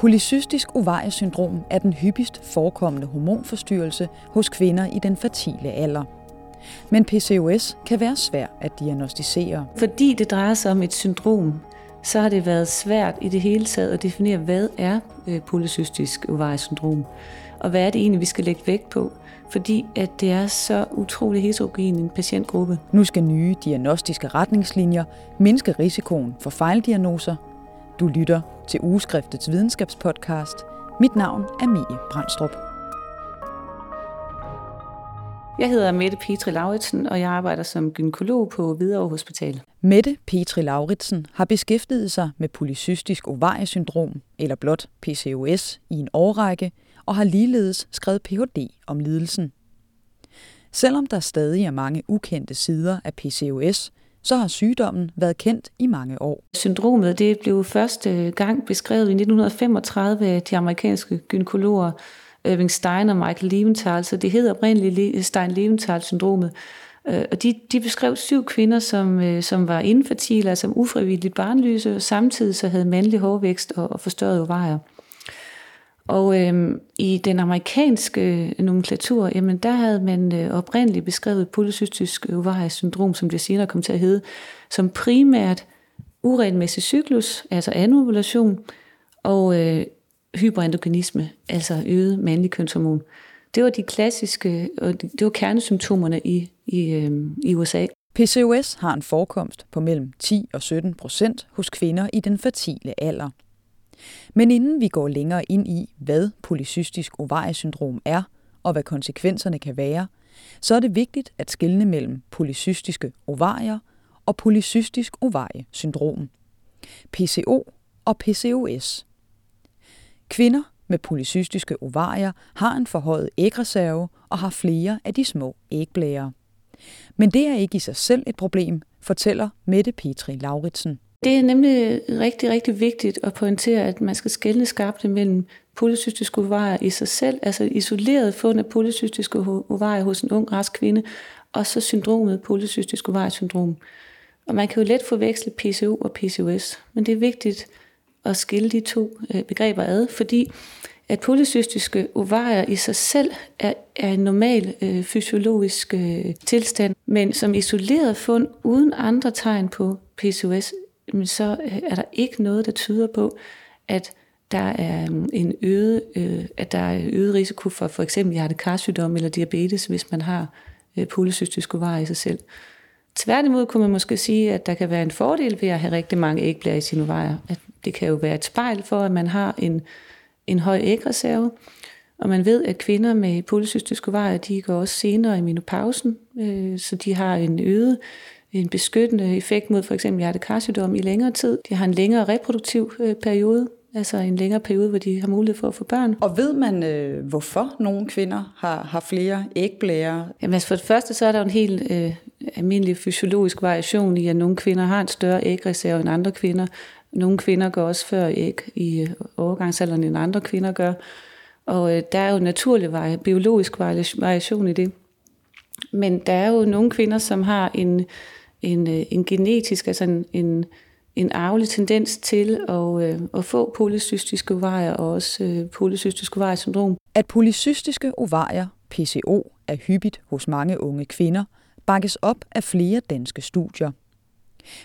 Polycystisk ovariesyndrom er den hyppigst forekommende hormonforstyrrelse hos kvinder i den fertile alder. Men PCOS kan være svær at diagnostisere. Fordi det drejer sig om et syndrom, så har det været svært i det hele taget at definere, hvad er øh, polycystisk ovariesyndrom, og hvad er det egentlig, vi skal lægge vægt på, fordi at det er så utrolig heterogen en patientgruppe. Nu skal nye diagnostiske retningslinjer mindske risikoen for fejldiagnoser. Du lytter til Ugeskriftets videnskabspodcast. Mit navn er Mie Brandstrup. Jeg hedder Mette Petri Lauritsen, og jeg arbejder som gynekolog på Hvidovre Hospital. Mette Petri Lauritsen har beskæftiget sig med polycystisk ovariesyndrom, eller blot PCOS, i en årrække, og har ligeledes skrevet Ph.D. om lidelsen. Selvom der stadig er mange ukendte sider af PCOS, så har sygdommen været kendt i mange år. Syndromet det blev første gang beskrevet i 1935 af de amerikanske gynekologer Irving Stein og Michael Leventhal, så det hedder oprindeligt Stein-Leventhal-syndromet. Øh, og de, de beskrev syv kvinder, som, øh, som var infertile, altså ufrivilligt barnløse, og samtidig så havde mandlig hårvækst og, og forstørret ovarier. Og øhm, i den amerikanske øh, nomenklatur, jamen der havde man øh, oprindeligt beskrevet polycystisk ovariesyndrom, som det senere kom til at hedde, som primært uregelmæssig cyklus, altså anovulation, og øh, hyperendogenisme, altså øget mandlig kønshormon. Det var de klassiske, og det var kernesymptomerne i, i, øh, i USA. PCOS har en forekomst på mellem 10 og 17 procent hos kvinder i den fertile alder. Men inden vi går længere ind i, hvad polycystisk ovariesyndrom er, og hvad konsekvenserne kan være, så er det vigtigt at skelne mellem polycystiske ovarier og polycystisk ovariesyndrom. PCO og PCOS. Kvinder med polycystiske ovarier har en forhøjet ægreserve og har flere af de små ægblære. Men det er ikke i sig selv et problem, fortæller Mette Petri Lauritsen. Det er nemlig rigtig, rigtig vigtigt at pointere, at man skal skelne skarpt mellem polycystiske ovarier i sig selv, altså isoleret fund af polycystiske ovarier hos en ung, rask kvinde, og så syndromet polycystisk ovariesyndrom. Og man kan jo let forveksle PCO og PCOS, men det er vigtigt at skille de to øh, begreber ad, fordi at polycystiske ovarier i sig selv er, er en normal øh, fysiologisk øh, tilstand, men som isoleret fund uden andre tegn på PCOS så øh, er der ikke noget, der tyder på, at der er øh, en øget, øh, at der er øget risiko for for eksempel hjertekarsygdom eller diabetes, hvis man har øh, polycystisk ovar i sig selv. Tværtimod kunne man måske sige, at der kan være en fordel ved at have rigtig mange ægblære i sine ovarier. At det kan jo være et spejl for, at man har en, en høj ægreserve, og man ved, at kvinder med polycystisk ovarier, de går også senere i menopausen, øh, så de har en øget en beskyttende effekt mod for eksempel hjertekarsygdom i længere tid. De har en længere reproduktiv øh, periode, altså en længere periode, hvor de har mulighed for at få børn. Og ved man, øh, hvorfor nogle kvinder har, har flere ægblære? Jamen altså for det første, så er der en helt øh, almindelig fysiologisk variation i, at nogle kvinder har en større ægreserve end andre kvinder. Nogle kvinder går også før æg i øh, overgangsalderen, end andre kvinder gør. Og øh, der er jo naturlig biologisk variation i det. Men der er jo nogle kvinder, som har en en, øh, en genetisk, altså en, en, en arvelig tendens til at, øh, at få polycystiske ovarier og også øh, polycystisk ovariesyndrom. At polycystiske ovarier, PCO, er hyppigt hos mange unge kvinder, bakkes op af flere danske studier.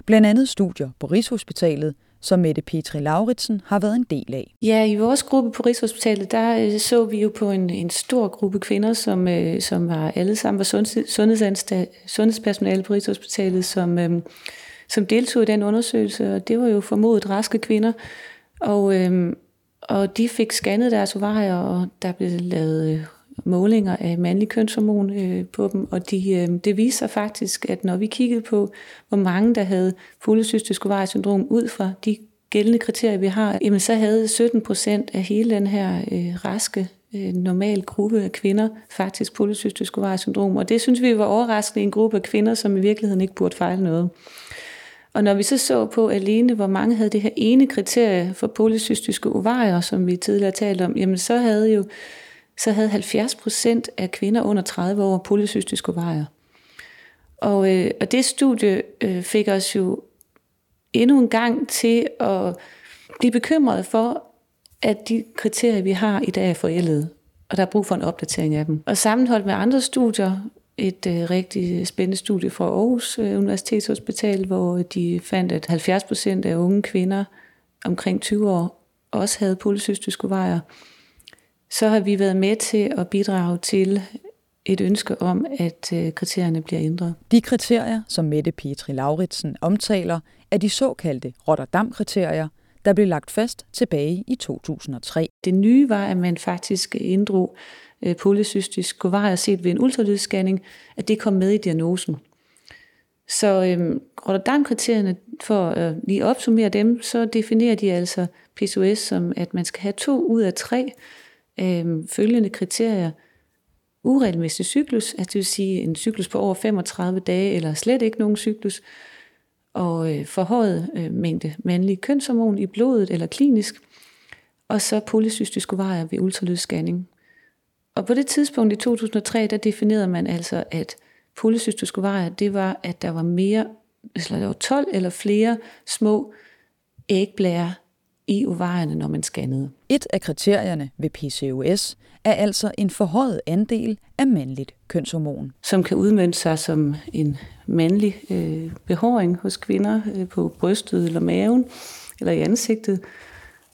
Blandt andet studier på Rigshospitalet, som Mette Petri Lauritsen har været en del af. Ja, i vores gruppe på Rigshospitalet, der øh, så vi jo på en, en stor gruppe kvinder, som, øh, som var alle sammen var sundheds, sundhedspersonale på Rigshospitalet, som, øh, som deltog i den undersøgelse, og det var jo formodet raske kvinder. Og, og de fik scannet deres ovarier, og der blev lavet målinger af mandlig kønshormon øh, på dem, og de, øh, det viser sig faktisk, at når vi kiggede på, hvor mange der havde polycystisk ovariesyndrom ud fra de gældende kriterier, vi har, jamen så havde 17 procent af hele den her øh, raske øh, normal gruppe af kvinder faktisk polycystisk ovariesyndrom, og det synes vi var overraskende en gruppe af kvinder, som i virkeligheden ikke burde fejle noget. Og når vi så så på alene, hvor mange havde det her ene kriterie for polycystiske ovarier, som vi tidligere talte om, jamen så havde jo så havde 70 procent af kvinder under 30 år polycystisk ovarier. Og, øh, og det studie øh, fik os jo endnu en gang til at blive bekymret for, at de kriterier, vi har i dag, er forældede, og der er brug for en opdatering af dem. Og sammenholdt med andre studier, et øh, rigtig spændende studie fra Aarhus øh, Universitetshospital, hvor de fandt, at 70 procent af unge kvinder omkring 20 år også havde polycystisk ovarier så har vi været med til at bidrage til et ønske om, at øh, kriterierne bliver ændret. De kriterier, som Mette Petri Lauritsen omtaler, er de såkaldte Rotterdam-kriterier, der blev lagt fast tilbage i 2003. Det nye var, at man faktisk inddrog øh, polycystisk ovarie set ved en ultralydsscanning, at det kom med i diagnosen. Så øhm, Rotterdam-kriterierne, for at øh, lige opsummere dem, så definerer de altså PCOS som, at man skal have to ud af tre øh, følgende kriterier. Uregelmæssig cyklus, altså det vil sige en cyklus på over 35 dage, eller slet ikke nogen cyklus, og øh, forhøjet øh, mængde mandlig kønshormon i blodet eller klinisk, og så polycystisk ovarie ved ultralydsscanning. Og på det tidspunkt i 2003, der definerede man altså, at polycystisk ovarie, det var, at der var mere, eller der var 12 eller flere små ægblære i ovarierne, når man scannede. Et af kriterierne ved PCOS er altså en forhøjet andel af mandligt kønshormon. Som kan udmønte sig som en mandlig øh, behåring hos kvinder øh, på brystet eller maven eller i ansigtet,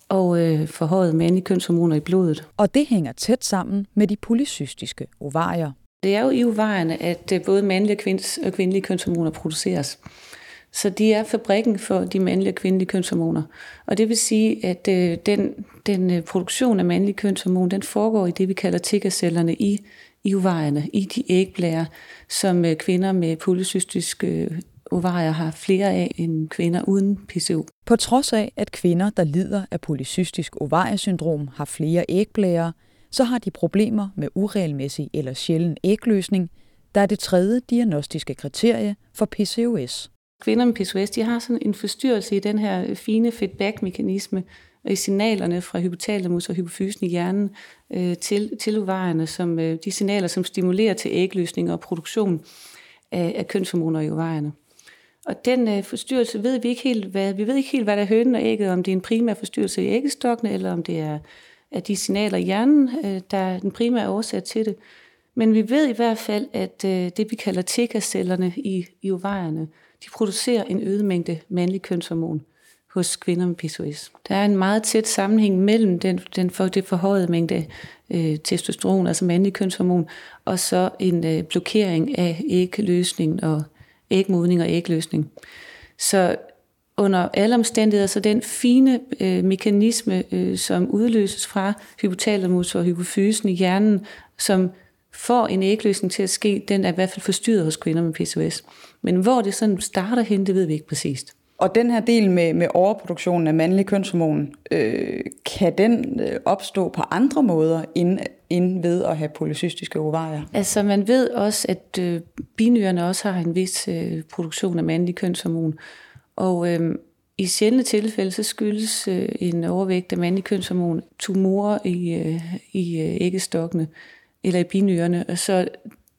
og øh, forhøjet mandlige kønshormoner i blodet. Og det hænger tæt sammen med de polycystiske ovarier. Det er jo i ovarierne, at øh, både mandlige og kvindelige kønshormoner produceres. Så de er fabrikken for de mandlige og kvindelige kønshormoner. Og det vil sige, at øh, den, den øh, produktion af mandlige kønshormon, den foregår i det, vi kalder tiggercellerne i, i ovarierne, i de ægblære, som øh, kvinder med polycystiske øh, ovarier har flere af end kvinder uden PCO. På trods af, at kvinder, der lider af polycystisk ovariesyndrom, har flere ægblære, så har de problemer med uregelmæssig eller sjælden ægløsning, der er det tredje diagnostiske kriterie for PCOS. Kvinder med PCOS de har sådan en forstyrrelse i den her fine feedback-mekanisme, i signalerne fra hypotalamus og hypofysen i hjernen øh, til, til ovarierne, som øh, de signaler, som stimulerer til ægløsning og produktion af, af kønshormoner i ovarierne. Og den øh, forstyrrelse ved vi ikke helt, hvad, vi ved ikke helt, hvad der er hønen og ægget, om det er en primær forstyrrelse i æggestokkene, eller om det er, er de signaler i hjernen, øh, der er den primære årsag til det. Men vi ved i hvert fald, at øh, det vi kalder TK-cellerne i, i ovarierne, de producerer en øget mængde mandlig kønshormon hos kvinder med PCOS. Der er en meget tæt sammenhæng mellem den, den for, det forhøjede mængde øh, testosteron, altså mandlig kønshormon, og så en øh, blokering af ægløsning og ægmodning og ægløsning. Så under alle omstændigheder, så den fine øh, mekanisme, øh, som udløses fra hypotalamus og hypofysen i hjernen, som får en ægløsning til at ske, den er i hvert fald forstyrret hos kvinder med PCOS. Men hvor det sådan starter hen, det ved vi ikke præcist. Og den her del med, med overproduktionen af mandlig kønshormon, øh, kan den øh, opstå på andre måder end, end ved at have polycystiske ovarier? Altså man ved også, at øh, binyrerne også har en vis øh, produktion af mandlig kønshormon. Og øh, i sjældne tilfælde, så skyldes øh, en overvægt af mandlig kønshormon tumorer i, øh, i øh, æggestokkene eller i binyrerne. Og så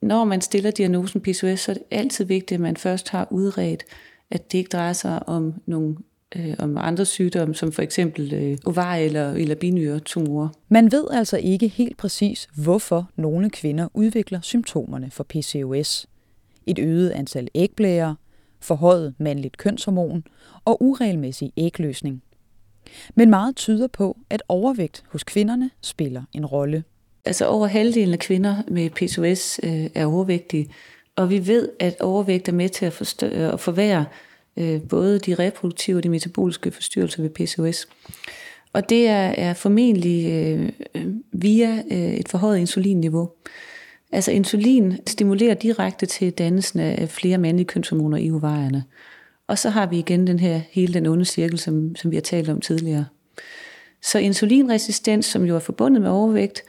når man stiller diagnosen PCOS, så er det altid vigtigt, at man først har udredt, at det ikke drejer sig om nogle øh, om andre sygdomme, som for eksempel øh, ovar- eller, eller binyretumorer. Man ved altså ikke helt præcis, hvorfor nogle kvinder udvikler symptomerne for PCOS. Et øget antal ægblæger, forhøjet mandligt kønshormon og uregelmæssig ægløsning. Men meget tyder på, at overvægt hos kvinderne spiller en rolle. Altså over halvdelen af kvinder med PCOS øh, er overvægtige, og vi ved, at overvægt er med til at, forstø- øh, at forværre øh, både de reproduktive og de metaboliske forstyrrelser ved PCOS. Og det er, er formentlig øh, øh, via øh, et forhøjet insulinniveau. Altså insulin stimulerer direkte til dannelsen af flere mandlige kønshormoner i ovarierne. Og så har vi igen den her hele den onde cirkel, som, som vi har talt om tidligere. Så insulinresistens, som jo er forbundet med overvægt,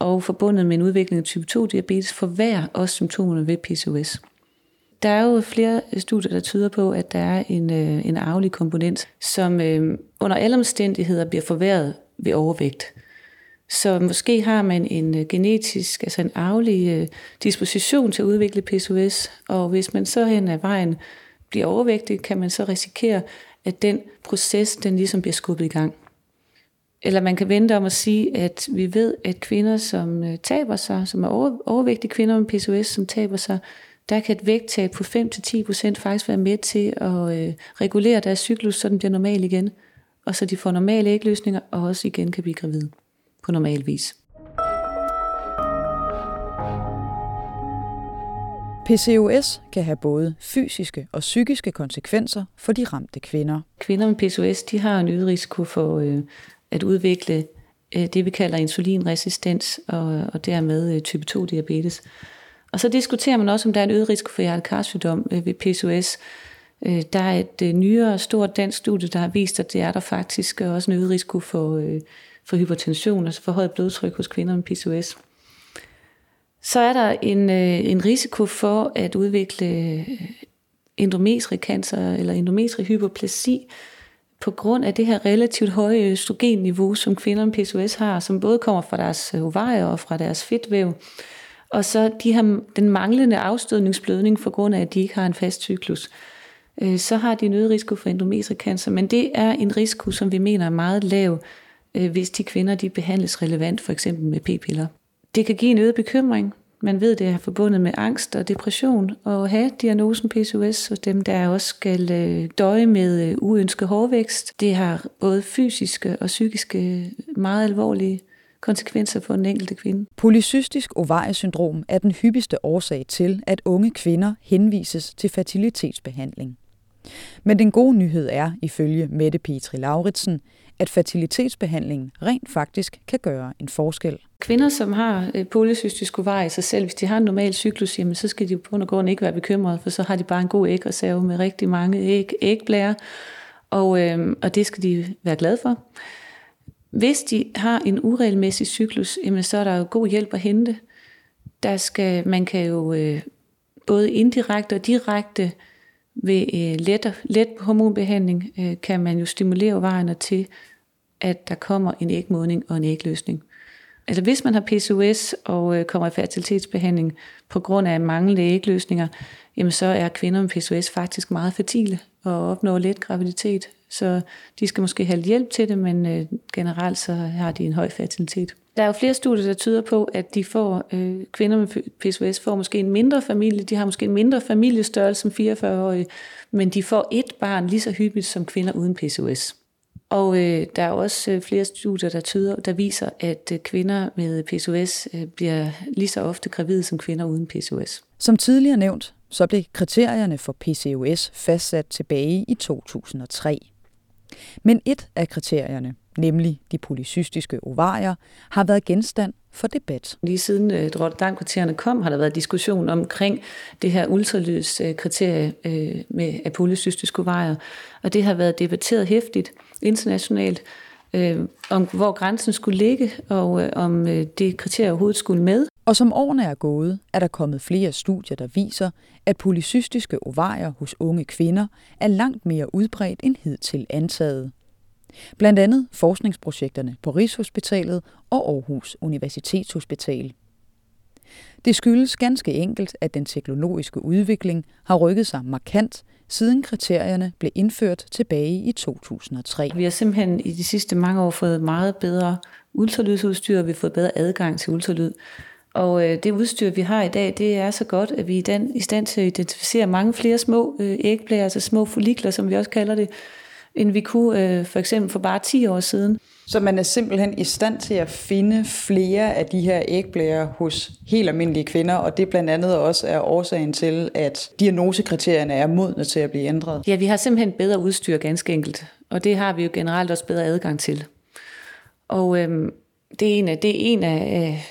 og forbundet med en udvikling af type 2-diabetes, forværrer også symptomerne ved PCOS. Der er jo flere studier, der tyder på, at der er en, øh, en arvelig komponent, som øh, under alle omstændigheder bliver forværret ved overvægt. Så måske har man en øh, genetisk, altså en arvelig øh, disposition til at udvikle PCOS, og hvis man så hen ad vejen bliver overvægtig, kan man så risikere, at den proces, den ligesom bliver skubbet i gang. Eller man kan vente om at sige, at vi ved, at kvinder, som øh, taber sig, som er overvægtige kvinder med PCOS, som taber sig, der kan et vægttab på 5-10% faktisk være med til at øh, regulere deres cyklus, så den bliver normal igen. Og så de får normale ægløsninger, og også igen kan blive gravid på normal vis. PCOS kan have både fysiske og psykiske konsekvenser for de ramte kvinder. Kvinder med PCOS de har en øget risiko for øh, at udvikle øh, det, vi kalder insulinresistens og, og dermed øh, type 2-diabetes. Og så diskuterer man også, om der er en øget risiko for hjertekarsygdom øh, ved PCOS. Øh, der er et øh, nyere stort dansk studie, der har vist, at det er der faktisk også en øget risiko for, øh, for hypertension, altså for højt blodtryk hos kvinder med PCOS. Så er der en, øh, en risiko for at udvikle øh, endometriekancer eller endometriehyperplasi på grund af det her relativt høje østrogenniveau, som kvinder med PCOS har, som både kommer fra deres øh, ovarier og fra deres fedtvæv. Og så de har den manglende afstødningsblødning for grund af, at de ikke har en fast cyklus. Øh, så har de en øget risiko for endometriekancer, men det er en risiko, som vi mener er meget lav, øh, hvis de kvinder de behandles relevant, for eksempel med p-piller. Det kan give en øget bekymring. Man ved, det er forbundet med angst og depression og have diagnosen PCOS hos dem, der også skal øh, døje med øh, uønsket hårvækst. Det har både fysiske og psykiske øh, meget alvorlige konsekvenser for den enkelte kvinde. Polycystisk ovariesyndrom er den hyppigste årsag til, at unge kvinder henvises til fertilitetsbehandling. Men den gode nyhed er, ifølge Mette Petri Lauritsen, at fertilitetsbehandlingen rent faktisk kan gøre en forskel. Kvinder, som har øh, polycystisk ovar i sig selv, hvis de har en normal cyklus, jamen, så skal de på grund af grund ikke være bekymrede, for så har de bare en god ægreserve med rigtig mange æg, ægblære, og, øh, og det skal de være glade for. Hvis de har en uregelmæssig cyklus, jamen, så er der jo god hjælp at hente. Der skal, man kan jo øh, både indirekte og direkte ved øh, let, let hormonbehandling, øh, kan man jo stimulere vejene til, at der kommer en ægmodning og en ægløsning. Altså hvis man har PCOS og øh, kommer i fertilitetsbehandling på grund af manglende ægløsninger, jamen så er kvinder med PCOS faktisk meget fertile og opnår let graviditet. Så de skal måske have hjælp til det, men øh, generelt så har de en høj fertilitet. Der er jo flere studier, der tyder på, at de får, øh, kvinder med PCOS får måske en mindre familie. De har måske en mindre familiestørrelse som 44-årige, men de får et barn lige så hyppigt som kvinder uden PCOS. Og øh, der er også øh, flere studier, der, tyder, der viser, at øh, kvinder med PCOS øh, bliver lige så ofte gravide som kvinder uden PCOS. Som tidligere nævnt, så blev kriterierne for PCOS fastsat tilbage i 2003. Men et af kriterierne, nemlig de polycystiske ovarier, har været genstand for debat. Lige siden øh, Rotterdam-kriterierne kom, har der været diskussion omkring det her ultralydskriterie øh, med af polycystiske ovarier, og det har været debatteret hæftigt internationalt, øh, om hvor grænsen skulle ligge, og øh, om øh, det kriterie overhovedet skulle med. Og som årene er gået, er der kommet flere studier, der viser, at polycystiske ovarier hos unge kvinder er langt mere udbredt end hidtil antaget. Blandt andet forskningsprojekterne på Rigshospitalet og Aarhus Universitetshospital. Det skyldes ganske enkelt, at den teknologiske udvikling har rykket sig markant, siden kriterierne blev indført tilbage i 2003. Vi har simpelthen i de sidste mange år fået meget bedre ultralydsudstyr, og vi har fået bedre adgang til ultralyd. Og øh, det udstyr, vi har i dag, det er så godt, at vi er den, i stand til at identificere mange flere små øh, ægblære, altså små follikler, som vi også kalder det, end vi kunne øh, for eksempel for bare 10 år siden. Så man er simpelthen i stand til at finde flere af de her ægblære hos helt almindelige kvinder, og det blandt andet også er årsagen til, at diagnosekriterierne er modne til at blive ændret. Ja, vi har simpelthen bedre udstyr ganske enkelt, og det har vi jo generelt også bedre adgang til. Og øhm, det er en af, det er en af,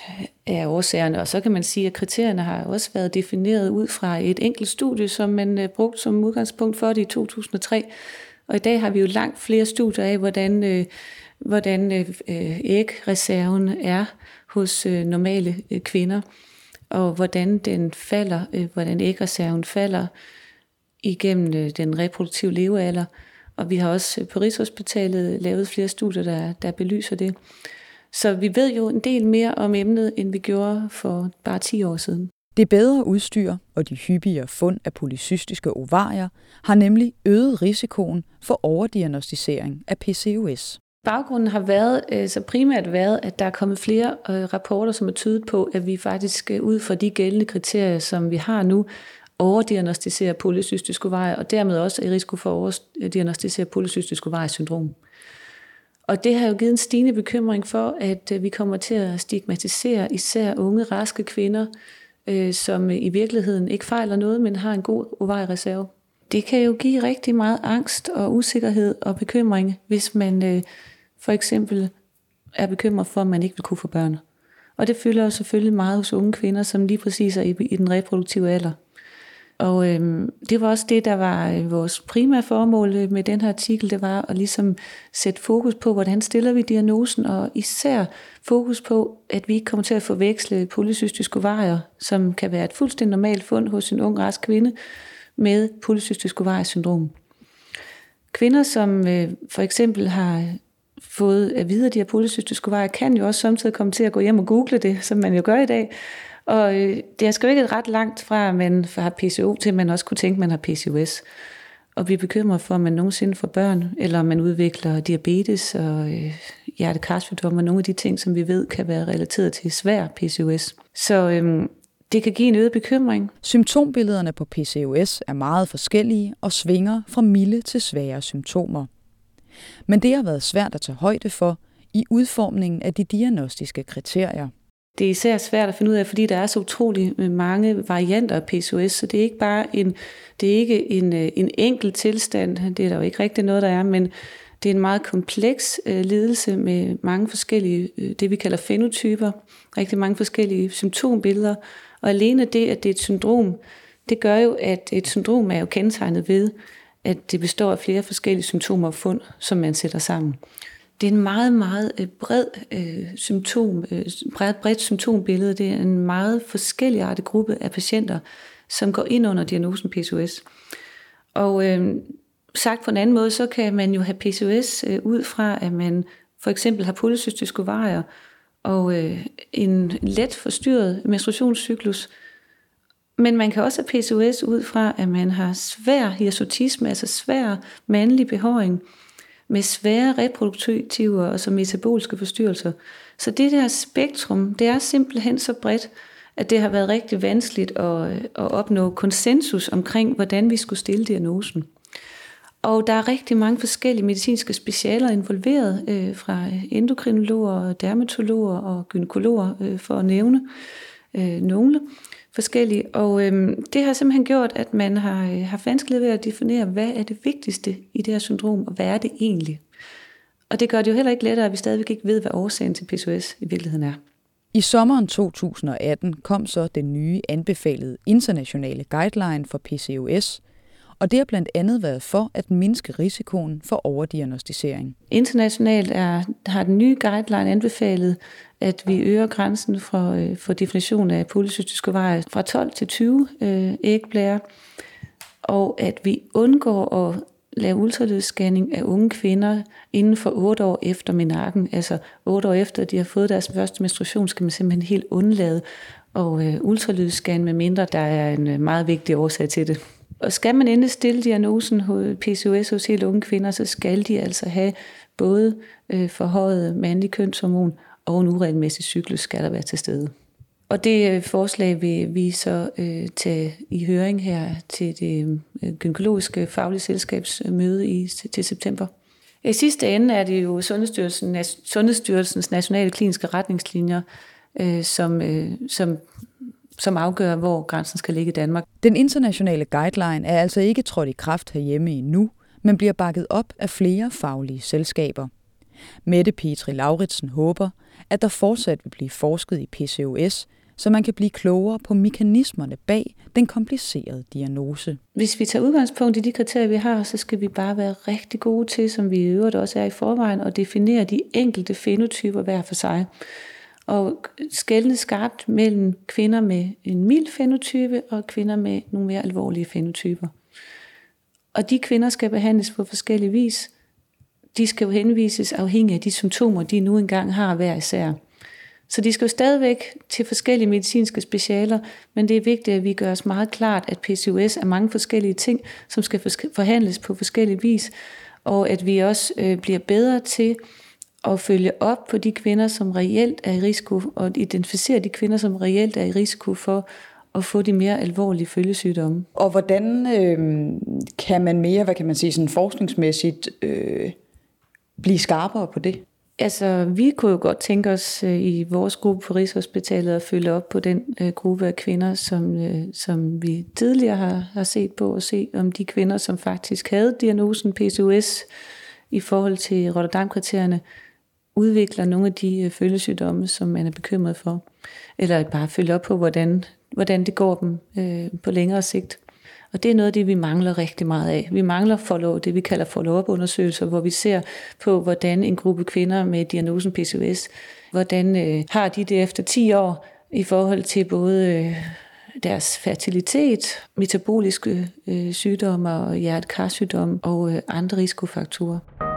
af årsagerne, og så kan man sige, at kriterierne har også været defineret ud fra et enkelt studie, som man øh, brugte som udgangspunkt for det i 2003. Og i dag har vi jo langt flere studier af, hvordan, øh, hvordan øh, øh, ægreserven er hos øh, normale øh, kvinder, og hvordan den falder, øh, hvordan ægreserven falder igennem øh, den reproduktive levealder. Og vi har også øh, på Rigshospitalet lavet flere studier, der, der belyser det. Så vi ved jo en del mere om emnet, end vi gjorde for bare 10 år siden. Det bedre udstyr og de hyppigere fund af polycystiske ovarier har nemlig øget risikoen for overdiagnostisering af PCOS. Baggrunden har været, øh, så primært været, at der er kommet flere øh, rapporter, som er tydet på, at vi faktisk øh, ud fra de gældende kriterier, som vi har nu, overdiagnostiserer polycystisk ovarie, og dermed også er i risiko for at overdiagnostisere polycystisk ovarie syndrom. Og det har jo givet en stigende bekymring for, at vi kommer til at stigmatisere især unge, raske kvinder, Øh, som i virkeligheden ikke fejler noget, men har en god ovariereserve. Det kan jo give rigtig meget angst og usikkerhed og bekymring, hvis man øh, for eksempel er bekymret for, at man ikke vil kunne få børn. Og det fylder jo selvfølgelig meget hos unge kvinder, som lige præcis er i, i den reproduktive alder. Og øhm, det var også det, der var øh, vores primære formål øh, med den her artikel, det var at ligesom sætte fokus på, hvordan stiller vi diagnosen, og især fokus på, at vi ikke kommer til at forveksle polycystisk ovarier, som kan være et fuldstændig normalt fund hos en ung rask kvinde, med polycystisk ovariesyndrom. Kvinder, som øh, for eksempel har fået at vide, at de har polycystisk ovarie, kan jo også samtidig komme til at gå hjem og google det, som man jo gør i dag. Og øh, det er sgu ikke ret langt fra, at man har PCO, til at man også kunne tænke, at man har PCOS. Og vi er bekymret for, om man nogensinde får børn, eller om man udvikler diabetes og øh, hjertekarsygdom, og nogle af de ting, som vi ved kan være relateret til svær PCOS. Så øh, det kan give en øget bekymring. Symptombillederne på PCOS er meget forskellige og svinger fra milde til svære symptomer. Men det har været svært at tage højde for i udformningen af de diagnostiske kriterier. Det er især svært at finde ud af, fordi der er så utrolig øh, mange varianter af PCOS, så det er ikke bare en, det er ikke en, øh, en enkelt tilstand, det er der jo ikke rigtig noget, der er, men det er en meget kompleks øh, lidelse med mange forskellige, øh, det vi kalder fenotyper, rigtig mange forskellige symptombilleder, og alene det, at det er et syndrom, det gør jo, at et syndrom er jo kendetegnet ved, at det består af flere forskellige symptomer og fund, som man sætter sammen. Det er en meget, meget øh, bred øh, symptom, øh, bredt, bredt symptombillede. Det er en meget forskelligartet gruppe af patienter, som går ind under diagnosen PCOS. Og øh, sagt på en anden måde, så kan man jo have PCOS øh, ud fra, at man for eksempel har polycystisk ovarier og øh, en let forstyrret menstruationscyklus, men man kan også have PCOS ud fra, at man har svær hirsutisme, altså svær mandlig behåring, med svære reproduktive og så metaboliske forstyrrelser. Så det der spektrum, det er simpelthen så bredt, at det har været rigtig vanskeligt at, at opnå konsensus omkring, hvordan vi skulle stille diagnosen. Og der er rigtig mange forskellige medicinske specialer involveret, øh, fra endokrinologer, dermatologer og gynekologer, øh, for at nævne øh, nogle forskellige. Og øhm, det har simpelthen gjort, at man har øh, haft vanskeligt ved at definere, hvad er det vigtigste i det her syndrom, og hvad er det egentlig? Og det gør det jo heller ikke lettere, at vi stadigvæk ikke ved, hvad årsagen til PCOS i virkeligheden er. I sommeren 2018 kom så den nye anbefalede internationale guideline for PCOS, og det har blandt andet været for at mindske risikoen for overdiagnostisering. Internationalt er, har den nye guideline anbefalet, at vi øger grænsen for, øh, for definition af polycystiske veje fra 12 til 20 øh, ægblære, og at vi undgår at lave ultralydsscanning af unge kvinder inden for 8 år efter menarken. Altså 8 år efter, at de har fået deres første menstruation, skal man simpelthen helt undlade og øh, ultralydsscan, med mindre der er en øh, meget vigtig årsag til det. Og skal man endelig stille diagnosen hos PCOS hos helt unge kvinder, så skal de altså have både øh, forhøjet mandlig kønshormon og en uregelmæssig cyklus skal der være til stede. Og det øh, forslag vil vi så øh, tage i høring her til det øh, gynækologiske faglige selskabsmøde øh, i, til september. I sidste ende er det jo Sundhedsstyrelsen, Sundhedsstyrelsens nationale kliniske retningslinjer, øh, som, øh, som som afgør, hvor grænsen skal ligge i Danmark. Den internationale guideline er altså ikke trådt i kraft herhjemme endnu, men bliver bakket op af flere faglige selskaber. Mette Petri Lauritsen håber, at der fortsat vil blive forsket i PCOS, så man kan blive klogere på mekanismerne bag den komplicerede diagnose. Hvis vi tager udgangspunkt i de kriterier, vi har, så skal vi bare være rigtig gode til, som vi i øvrigt også er i forvejen, og definere de enkelte fenotyper hver for sig og skældne skarpt mellem kvinder med en mild fenotype og kvinder med nogle mere alvorlige fenotyper. Og de kvinder skal behandles på forskellige vis. De skal jo henvises afhængig af de symptomer, de nu engang har hver især. Så de skal jo stadigvæk til forskellige medicinske specialer, men det er vigtigt, at vi gør os meget klart, at PCOS er mange forskellige ting, som skal forhandles på forskellige vis, og at vi også øh, bliver bedre til og følge op på de kvinder, som reelt er i risiko, og identificere de kvinder, som reelt er i risiko for at få de mere alvorlige følgesygdomme. Og hvordan øh, kan man mere, hvad kan man sige, sådan forskningsmæssigt øh, blive skarpere på det? Altså, vi kunne jo godt tænke os øh, i vores gruppe på Rigshospitalet at følge op på den øh, gruppe af kvinder, som, øh, som vi tidligere har, har set på, og se om de kvinder, som faktisk havde diagnosen PCOS i forhold til Rotterdam-kriterierne, udvikler nogle af de øh, følgesygdomme, som man er bekymret for. Eller bare følge op på, hvordan, hvordan det går dem øh, på længere sigt. Og det er noget af det, vi mangler rigtig meget af. Vi mangler follow, det, vi kalder follow-up-undersøgelser, hvor vi ser på, hvordan en gruppe kvinder med diagnosen PCOS, hvordan øh, har de det efter 10 år i forhold til både øh, deres fertilitet, metaboliske øh, sygdomme og hjertekarsygdomme og øh, andre risikofaktorer.